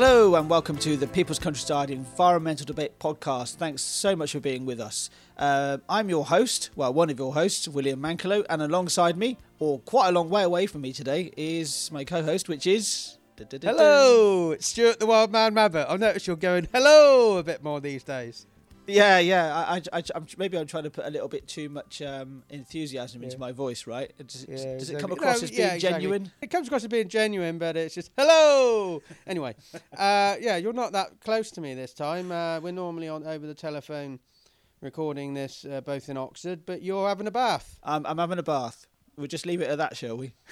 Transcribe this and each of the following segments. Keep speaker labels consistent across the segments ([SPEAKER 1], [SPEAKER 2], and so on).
[SPEAKER 1] Hello and welcome to the People's Countryside Environmental Debate Podcast. Thanks so much for being with us. Uh, I'm your host, well, one of your hosts, William Mankelo, and alongside me, or quite a long way away from me today, is my co-host, which is.
[SPEAKER 2] Hello, it's Stuart the Wild Man Rabbit. I've noticed you're going hello a bit more these days.
[SPEAKER 1] Yeah, yeah. I, I, I, am maybe I'm trying to put a little bit too much um, enthusiasm into
[SPEAKER 2] Yeah.
[SPEAKER 1] my voice, right? Does, it-
[SPEAKER 2] Yeah,
[SPEAKER 1] does it
[SPEAKER 2] exactly.
[SPEAKER 1] come
[SPEAKER 2] No,
[SPEAKER 1] across as being
[SPEAKER 2] yeah, exactly.
[SPEAKER 1] genuine?
[SPEAKER 2] It comes across as being genuine, but it's just hello. Anyway, uh, yeah, you're not that close to me this time. Uh, we're normally on over the telephone recording this uh, both in Oxford, but you're having a bath.
[SPEAKER 1] I'm, I'm having a bath. We'll just leave it at that, shall we?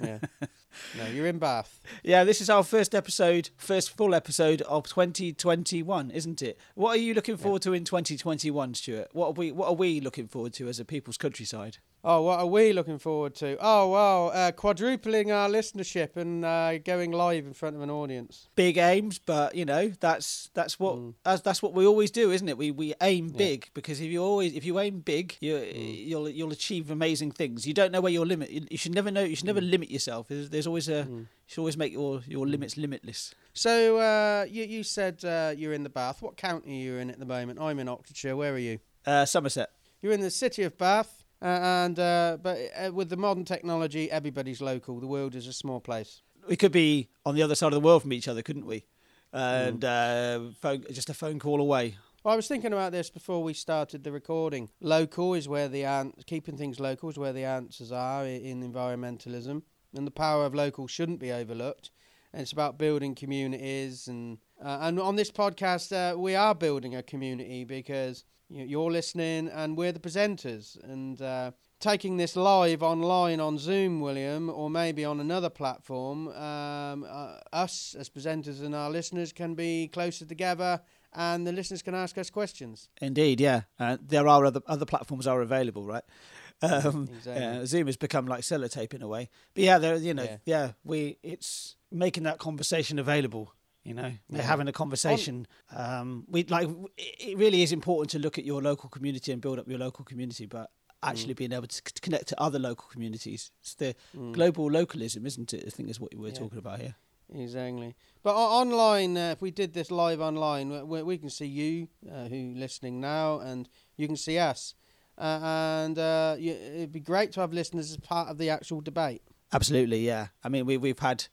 [SPEAKER 2] Yeah. no, you're in Bath.
[SPEAKER 1] Yeah, this is our first episode, first full episode of 2021, isn't it? What are you looking forward to in 2021, Stuart? What are we What are we looking forward to as a people's countryside?
[SPEAKER 2] Oh, what are we looking forward to? Oh, wow, uh, quadrupling our listenership and uh, going live in front of an audience.
[SPEAKER 1] Big aims, but you know that's that's what
[SPEAKER 2] Mm.
[SPEAKER 1] that's, that's what we always do, isn't it? We we aim big because if you always if you aim big, you
[SPEAKER 2] Mm.
[SPEAKER 1] you'll you'll achieve amazing things. You don't know where your limit. You, you should never know. You should
[SPEAKER 2] Mm.
[SPEAKER 1] never limit yourself. There's, there's always a you should always make your your limits limitless.
[SPEAKER 2] So uh, you you said uh, you're in the Bath. What county are you in at the moment? I'm in Oxfordshire. Where are you?
[SPEAKER 1] Uh, Somerset.
[SPEAKER 2] You're in the city of Bath, and uh, but uh, with the modern technology, everybody's local. The world is a small place.
[SPEAKER 1] we could be on the other side of the world from each other, couldn't we? And
[SPEAKER 2] Mm.
[SPEAKER 1] uh, phone, just a phone call away.
[SPEAKER 2] Well, I was thinking about this before we started the recording. Local is where the an- keeping things local is where the answers are in environmentalism, and the power of local shouldn't be overlooked. And it's about building communities, and uh, and on this podcast, uh, we are building a community because you're listening, and we're the presenters, and. Uh, Taking this live online on Zoom, William, or maybe on another platform, um, uh, us as presenters and our listeners can be closer together and the listeners can ask us questions.
[SPEAKER 1] Indeed, yeah. Uh, there are other other platforms are available, right? Um,
[SPEAKER 2] Exactly.
[SPEAKER 1] yeah, Zoom has become like sellotape in a way, but yeah, there, you know, yeah.
[SPEAKER 2] Yeah.
[SPEAKER 1] we it's making that conversation available. You know, they're
[SPEAKER 2] Yeah.
[SPEAKER 1] having a conversation. Um, we like it really is important to look at your local community and build up your local community, but actually being able to c- connect to other local communities. It's the global localism, isn't it? I think is what we're
[SPEAKER 2] Yeah.
[SPEAKER 1] talking about here.
[SPEAKER 2] Exactly. But online, uh, if we did this live online, we- we, can see you uh, who listening now, and you can see us. Uh, and uh, y it'd be great to have listeners as part of the actual debate.
[SPEAKER 1] Absolutely, yeah. I mean, we we've had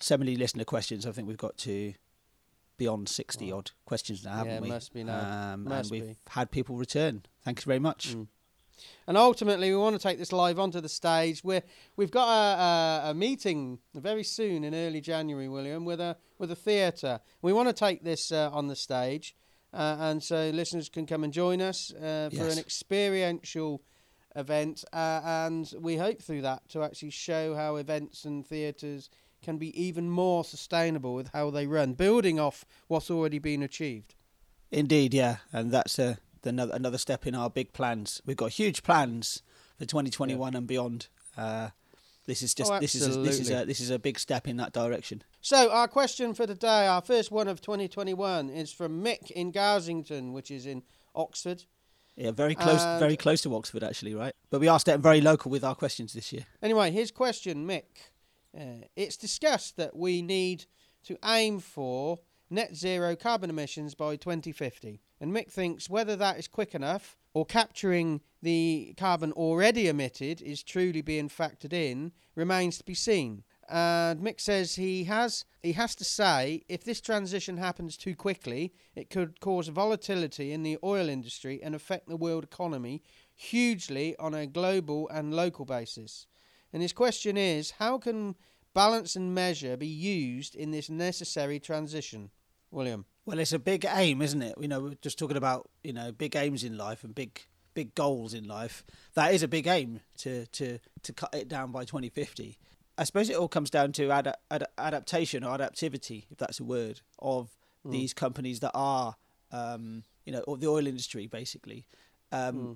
[SPEAKER 1] so many listener questions. I think we've got to beyond sixty odd questions now, haven't
[SPEAKER 2] Yeah,
[SPEAKER 1] we?
[SPEAKER 2] must be now.
[SPEAKER 1] Um,
[SPEAKER 2] Must
[SPEAKER 1] and we've
[SPEAKER 2] be.
[SPEAKER 1] had people return. Thank you very much.
[SPEAKER 2] Mm. And ultimately, we want to take this live onto the stage. We're, we've got a, a, a meeting very soon in early January, William, with a with a theatre. We want to take this uh, on the stage, uh, and so listeners can come and join us uh, for
[SPEAKER 1] Yes.
[SPEAKER 2] an experiential event. Uh, and we hope through that to actually show how events and theatres can be even more sustainable with how they run, building off what's already been achieved.
[SPEAKER 1] Indeed, yeah. And that's a, another another step in our big plans. We've got huge plans for 2021 and beyond. Uh, this is just
[SPEAKER 2] Oh,
[SPEAKER 1] this is a, this is a this is a big step in that direction.
[SPEAKER 2] So, our question for today, our first one of 2021, is from Mick in Garsington, which is in Oxford.
[SPEAKER 1] Yeah, very close,
[SPEAKER 2] And-
[SPEAKER 1] very close to Oxford, actually, right? But we are staying very local with our questions this year.
[SPEAKER 2] Anyway, his question, Mick. Uh, it's discussed that we need to aim for net zero carbon emissions by 2050. And Mick thinks whether that is quick enough or capturing the carbon already emitted is truly being factored in remains to be seen. And Mick says he has he has to say if this transition happens too quickly, it could cause volatility in the oil industry and affect the world economy hugely on a global and local basis. And his question is how can balance and measure be used in this necessary transition? William.
[SPEAKER 1] Well, it's a big aim, isn't it? You know, we're just talking about you know big aims in life and big big goals in life. That is a big aim to to to cut it down by 2050. I suppose it all comes down to ad- ad- adaptation or adaptivity, if that's a word, of these companies that are, um, you know, or the oil industry basically.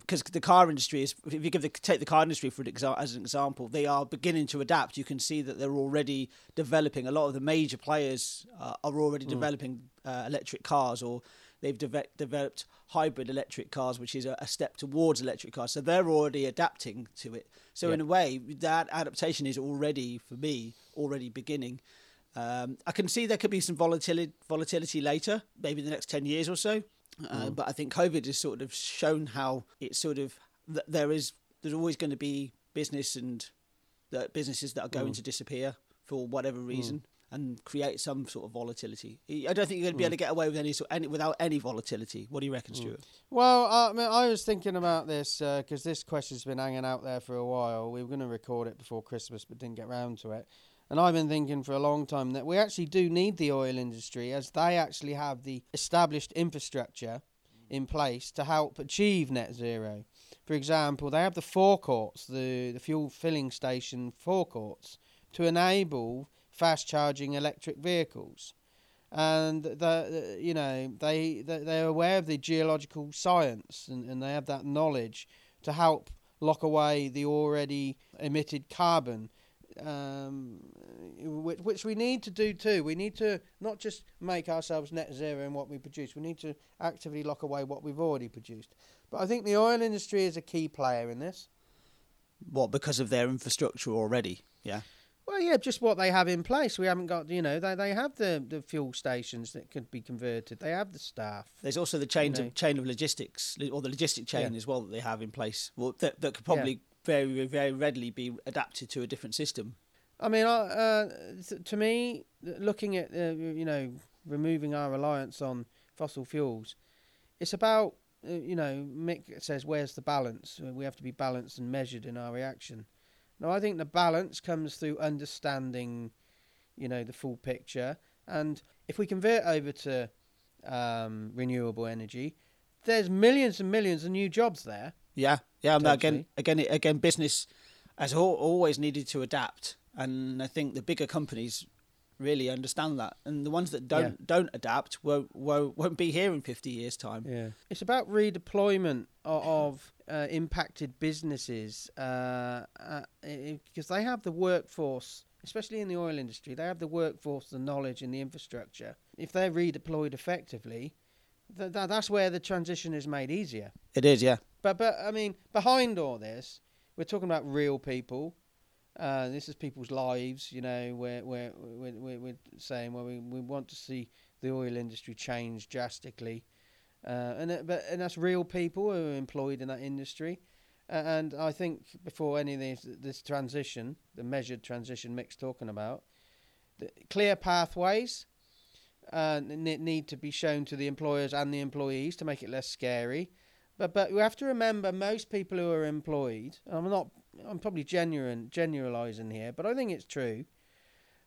[SPEAKER 1] Because the car industry is, if you give the, take the car industry for an exa- as an example, they are beginning to adapt. You can see that they're already developing. A lot of the major players uh, are already developing uh, electric cars, or they've deve- developed hybrid electric cars, which is a, a step towards electric cars. So they're already adapting to it. So
[SPEAKER 2] Yeah.
[SPEAKER 1] in a way, that adaptation is already, for me, already beginning. Um, I can see there could be some volatility volatility later, maybe the next ten years or so. Uh, mm. But I think COVID has sort of shown how it's sort of th- there is there's always going to be business and the businesses that are going mm. to disappear for whatever mm. reason and create some sort of volatility. I don't think you're going to be able to get away with any sort any without any volatility. What do you reckon, Stuart?
[SPEAKER 2] Well, I, mean, I was thinking about this uh, because this question's been hanging out there for a while. We were going to record it before Christmas, but didn't get round to it. And I've been thinking for a long time that we actually do need the oil industry as they actually have the established infrastructure in place to help achieve net zero. For example, they have the forecourts, the, the fuel filling station forecourts, to enable fast charging electric vehicles. And the, you know they they they're aware of the geological science and, and they have that knowledge to help lock away the already emitted carbon um, which, which we need to do too. We need to not just make ourselves net zero in what we produce. We need to actively lock away what we've already produced. But I think the oil industry is a key player in this.
[SPEAKER 1] What because of their infrastructure already? Yeah.
[SPEAKER 2] Well, yeah, just what they have in place. We haven't got, you know, they, they have the, the fuel stations that could be converted. They have the staff.
[SPEAKER 1] There's also the chain
[SPEAKER 2] You know.
[SPEAKER 1] of chain of logistics or the logistic chain
[SPEAKER 2] Yeah.
[SPEAKER 1] as well that they have in place. Well, that that could probably very very readily be adapted to a different system.
[SPEAKER 2] I mean, uh, to me, looking at uh, you know removing our reliance on fossil fuels, it's about uh, you know Mick says where's the balance? Uh, We have to be balanced and measured in our reaction. Now, I think the balance comes through understanding, you know, the full picture, and if we convert over to um, renewable energy, there's millions and millions of new jobs there.
[SPEAKER 1] Yeah, yeah. and Again, again, again, business has always needed to adapt, and I think the bigger companies really understand that, and the ones that don't don't adapt won't, won't won't be here in fifty years' time.
[SPEAKER 2] Yeah, it's about redeployment of, of uh, impacted businesses uh, uh, because they have the workforce, especially in the oil industry. They have the workforce, the knowledge, and the infrastructure. If they're redeployed effectively, th- th- that's where the transition is made easier.
[SPEAKER 1] It is, yeah.
[SPEAKER 2] But but I mean, behind all this, we're talking about real people. Uh, this is people's lives. You know, we're we're we're, we're, we're saying well, we we want to see the oil industry change drastically, uh, and it, but and that's real people who are employed in that industry. Uh, and I think before any of this, this transition, the measured transition Mick's talking about, the clear pathways uh, need to be shown to the employers and the employees to make it less scary. But but we have to remember most people who are employed. I'm not. I'm probably genuine generalizing here, but I think it's true.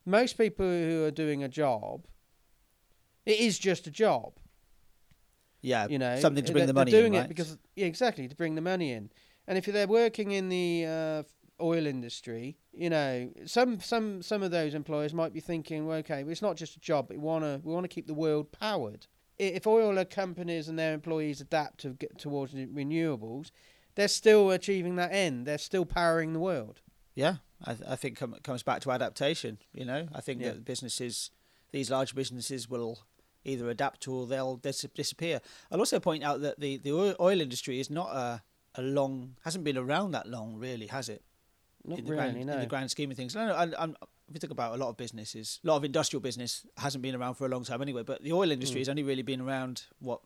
[SPEAKER 2] Most people who are doing a job, it is just a job.
[SPEAKER 1] Yeah,
[SPEAKER 2] You know,
[SPEAKER 1] something to bring the money
[SPEAKER 2] doing
[SPEAKER 1] in,
[SPEAKER 2] it
[SPEAKER 1] right?
[SPEAKER 2] because yeah, exactly to bring the money in. And if they're working in the uh, oil industry, you know, some some some of those employers might be thinking, well, okay, it's not just a job. We wanna we wanna keep the world powered. If oil companies and their employees adapt to get towards renewables, they're still achieving that end. They're still powering the world.
[SPEAKER 1] Yeah, I, th- I think com- it comes back to adaptation. You know, I think
[SPEAKER 2] Yeah.
[SPEAKER 1] that businesses, these large businesses, will either adapt or they'll dis- disappear. I'll also point out that the the oil, oil industry is not a a long hasn't been around that long, really, has it?
[SPEAKER 2] Not
[SPEAKER 1] in the
[SPEAKER 2] really,
[SPEAKER 1] grand,
[SPEAKER 2] no.
[SPEAKER 1] in the grand scheme of things. No, no. I, I'm, if you think about a lot of businesses, a lot of industrial business hasn't been around for a long time anyway. But the oil industry
[SPEAKER 2] Mm.
[SPEAKER 1] has only really been around what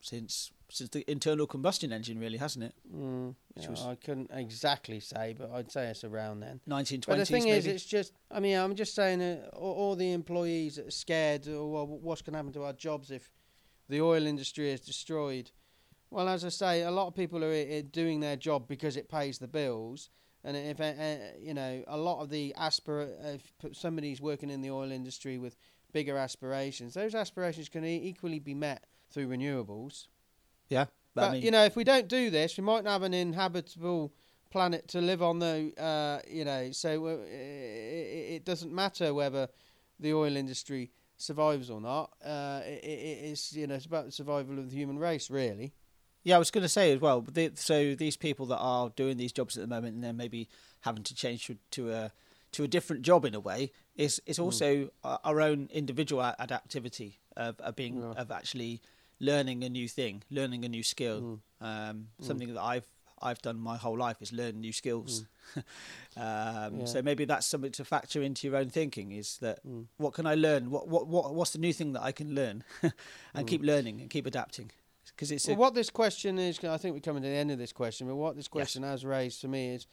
[SPEAKER 1] since since the internal combustion engine, really, hasn't it?
[SPEAKER 2] Mm, yeah,
[SPEAKER 1] was-
[SPEAKER 2] I couldn't exactly say, but I'd say it's around then.
[SPEAKER 1] Nineteen
[SPEAKER 2] But the thing
[SPEAKER 1] maybe?
[SPEAKER 2] is, it's just, I mean, I'm just saying, uh, all, all the employees that are scared, or well, what's going to happen to our jobs if the oil industry is destroyed? Well, as I say, a lot of people are doing their job because it pays the bills. And if, uh, uh, you know, a lot of the aspir- if somebody's working in the oil industry with bigger aspirations, those aspirations can e- equally be met through renewables.
[SPEAKER 1] yeah. But,
[SPEAKER 2] But
[SPEAKER 1] I mean,
[SPEAKER 2] you know, if we don't do this, we might not have an inhabitable planet to live on. Though, uh, you know, so uh, it, it doesn't matter whether the oil industry survives or not. Uh, it, it, it's you know, it's about the survival of the human race, really.
[SPEAKER 1] Yeah, I was going to say as well. So these people that are doing these jobs at the moment, and then maybe having to change to, to a to a different job in a way, is is
[SPEAKER 2] Hmm.
[SPEAKER 1] also our, our own individual adaptivity of, of being
[SPEAKER 2] Yeah.
[SPEAKER 1] of actually learning a new thing, learning a new skill.
[SPEAKER 2] Mm.
[SPEAKER 1] Um, something that I've I've done my whole life is learn new skills. um,
[SPEAKER 2] Yeah.
[SPEAKER 1] So maybe that's something to factor into your own thinking. Is that
[SPEAKER 2] Mm.
[SPEAKER 1] what can I learn? What what what what's the new thing that I can learn, and keep learning and keep adapting? Because it's
[SPEAKER 2] Well,
[SPEAKER 1] a,
[SPEAKER 2] what this question is, I think we're coming to the end of this question, but what this question has raised for me is,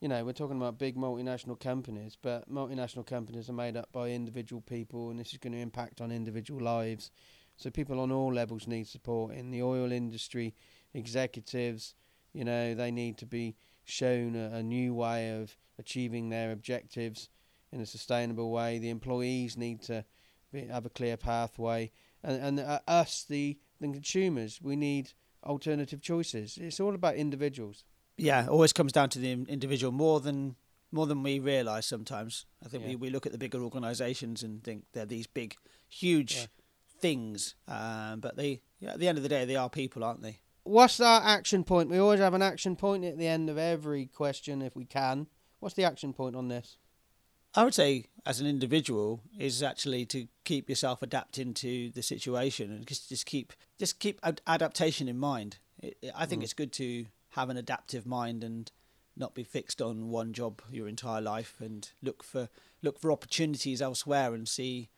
[SPEAKER 2] you know, we're talking about big multinational companies, but multinational companies are made up by individual people, and this is going to impact on individual lives. So people on all levels need support. In the oil industry, executives, you know, they need to be shown a, a new way of achieving their objectives in a sustainable way. The employees need to be, have a clear pathway, and, and uh, us, the, the consumers, we need alternative choices. It's all about individuals.
[SPEAKER 1] yeah, it always comes down to the individual more than more than we realise sometimes. I think
[SPEAKER 2] Yeah.
[SPEAKER 1] we, we look at the bigger organisations and think they're these big, huge
[SPEAKER 2] Yeah.
[SPEAKER 1] things, um, but they yeah, at the end of the day they are people, aren't they?
[SPEAKER 2] What's our action point? We always have an action point at the end of every question if we can. What's the action point on this?
[SPEAKER 1] I would say, as an individual, is actually to keep yourself adapting to the situation and just just keep just keep ad- adaptation in mind. It, it- I think
[SPEAKER 2] Mm.
[SPEAKER 1] it's good to have an adaptive mind and not be fixed on one job your entire life and look for look for opportunities elsewhere and see,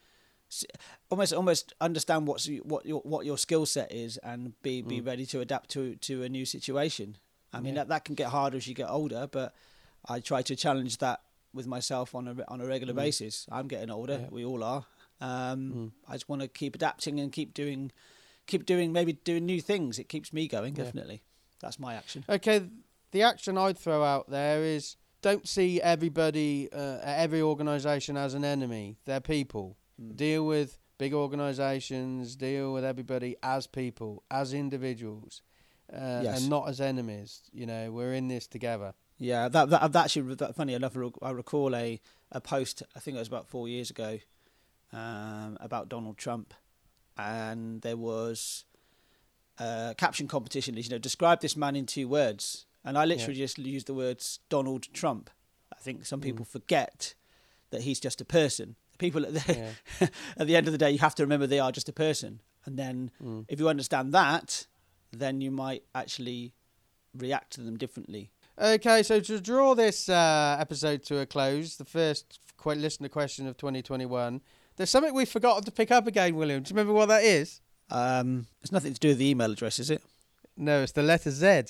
[SPEAKER 1] see almost almost understand what's what your what your skill set is and be be
[SPEAKER 2] Mm.
[SPEAKER 1] ready to adapt to to a new situation. I mean
[SPEAKER 2] Yeah.
[SPEAKER 1] that that can get harder as you get older, but I try to challenge that with myself on a on a regular
[SPEAKER 2] Mm.
[SPEAKER 1] basis. I'm getting older.
[SPEAKER 2] Yeah.
[SPEAKER 1] We all are. Um,
[SPEAKER 2] Mm.
[SPEAKER 1] I just want to keep adapting and keep doing, keep doing maybe doing new things. It keeps me going.
[SPEAKER 2] Yeah.
[SPEAKER 1] Definitely, that's my action.
[SPEAKER 2] Okay, the action I'd throw out there is don't see everybody, uh, every organisation as an enemy. They're people.
[SPEAKER 1] Mm.
[SPEAKER 2] Deal with big organisations, deal with everybody as people, as individuals, uh,
[SPEAKER 1] Yes.
[SPEAKER 2] and not as enemies. You know, we're in this together.
[SPEAKER 1] Yeah, that that, that actually that, funny enough. I rec- I recall a a post. I think it was about four years ago, um, about Donald Trump, and there was a caption competition. You know, describe this man in two words, and I literally just used the words Donald Trump. I think some people forget that he's just a person. People at the,
[SPEAKER 2] Yeah.
[SPEAKER 1] at the end of the day, you have to remember they are just a person, and then
[SPEAKER 2] Mm.
[SPEAKER 1] if you understand that, then you might actually react to them differently.
[SPEAKER 2] Okay, so to draw this uh, episode to a close, the first qu- listener question of 2021, there's something we forgot to pick up again, William. Do you remember what that is?
[SPEAKER 1] Um, it's nothing to do with the email address, is it?
[SPEAKER 2] No, it's the letter Z.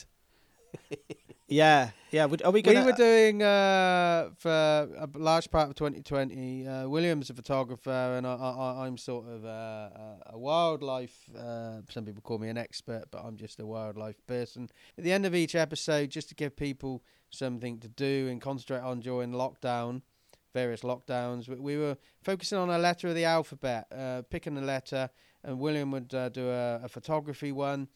[SPEAKER 1] Yeah, yeah. Are we
[SPEAKER 2] We were doing uh, for a large part of 2020. Uh, William's a photographer, and I, I, I'm sort of uh, a, a wildlife. Uh, some people call me an expert, but I'm just a wildlife person. At the end of each episode, just to give people something to do and concentrate on during lockdown, various lockdowns, we, we were focusing on a letter of the alphabet, uh, picking a letter, and William would uh, do a, a photography one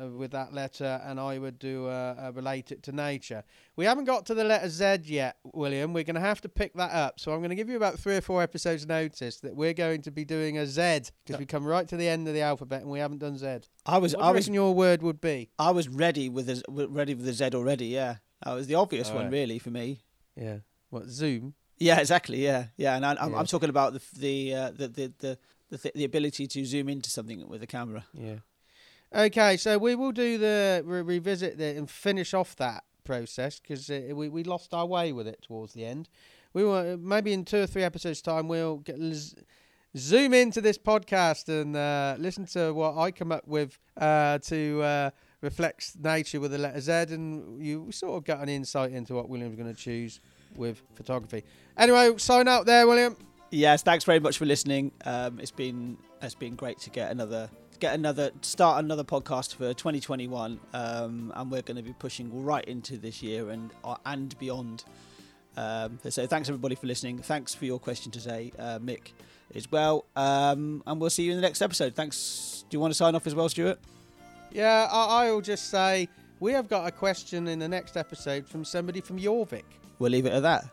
[SPEAKER 2] uh, with that letter, and I would do uh, uh, relate it to nature. We haven't got to the letter Z yet, William. We're going to have to pick that up. So I'm going to give you about three or four episodes' notice that we're going to be doing a Z because we come right to the end of the alphabet and we haven't done Z.
[SPEAKER 1] I was,
[SPEAKER 2] What
[SPEAKER 1] I was,
[SPEAKER 2] your word would be?
[SPEAKER 1] I was ready with the ready with the Z already. Yeah, that was the obvious one,
[SPEAKER 2] Alright.
[SPEAKER 1] really, for me.
[SPEAKER 2] Yeah. What Zoom?
[SPEAKER 1] Yeah, exactly. Yeah, yeah. And I, I'm,
[SPEAKER 2] Yeah.
[SPEAKER 1] I'm talking about the the uh, the the the the, the ability to zoom into something with a camera.
[SPEAKER 2] Yeah. Okay, so we will do the re- revisit the, and finish off that process because uh, we we lost our way with it towards the end. We will maybe in two or three episodes time we'll get zoom into this podcast and uh, listen to what I come up with uh, to uh, reflect nature with the letter Z, and you sort of get an insight into what William's going to choose with photography. Anyway, sign out there, William.
[SPEAKER 1] Yes, thanks very much for listening. Um, it's been it's been great to get another get another start another podcast for 2021, um, and we're going to be pushing right into this year and uh, and beyond. Um, so thanks everybody for listening. Thanks for your question today, uh, Mick, as well. Um, and we'll see you in the next episode. Thanks. Do you want to sign off as well, Stuart?
[SPEAKER 2] Yeah, I, I will just say we have got a question in the next episode from somebody from Jorvik
[SPEAKER 1] we'll leave it at that.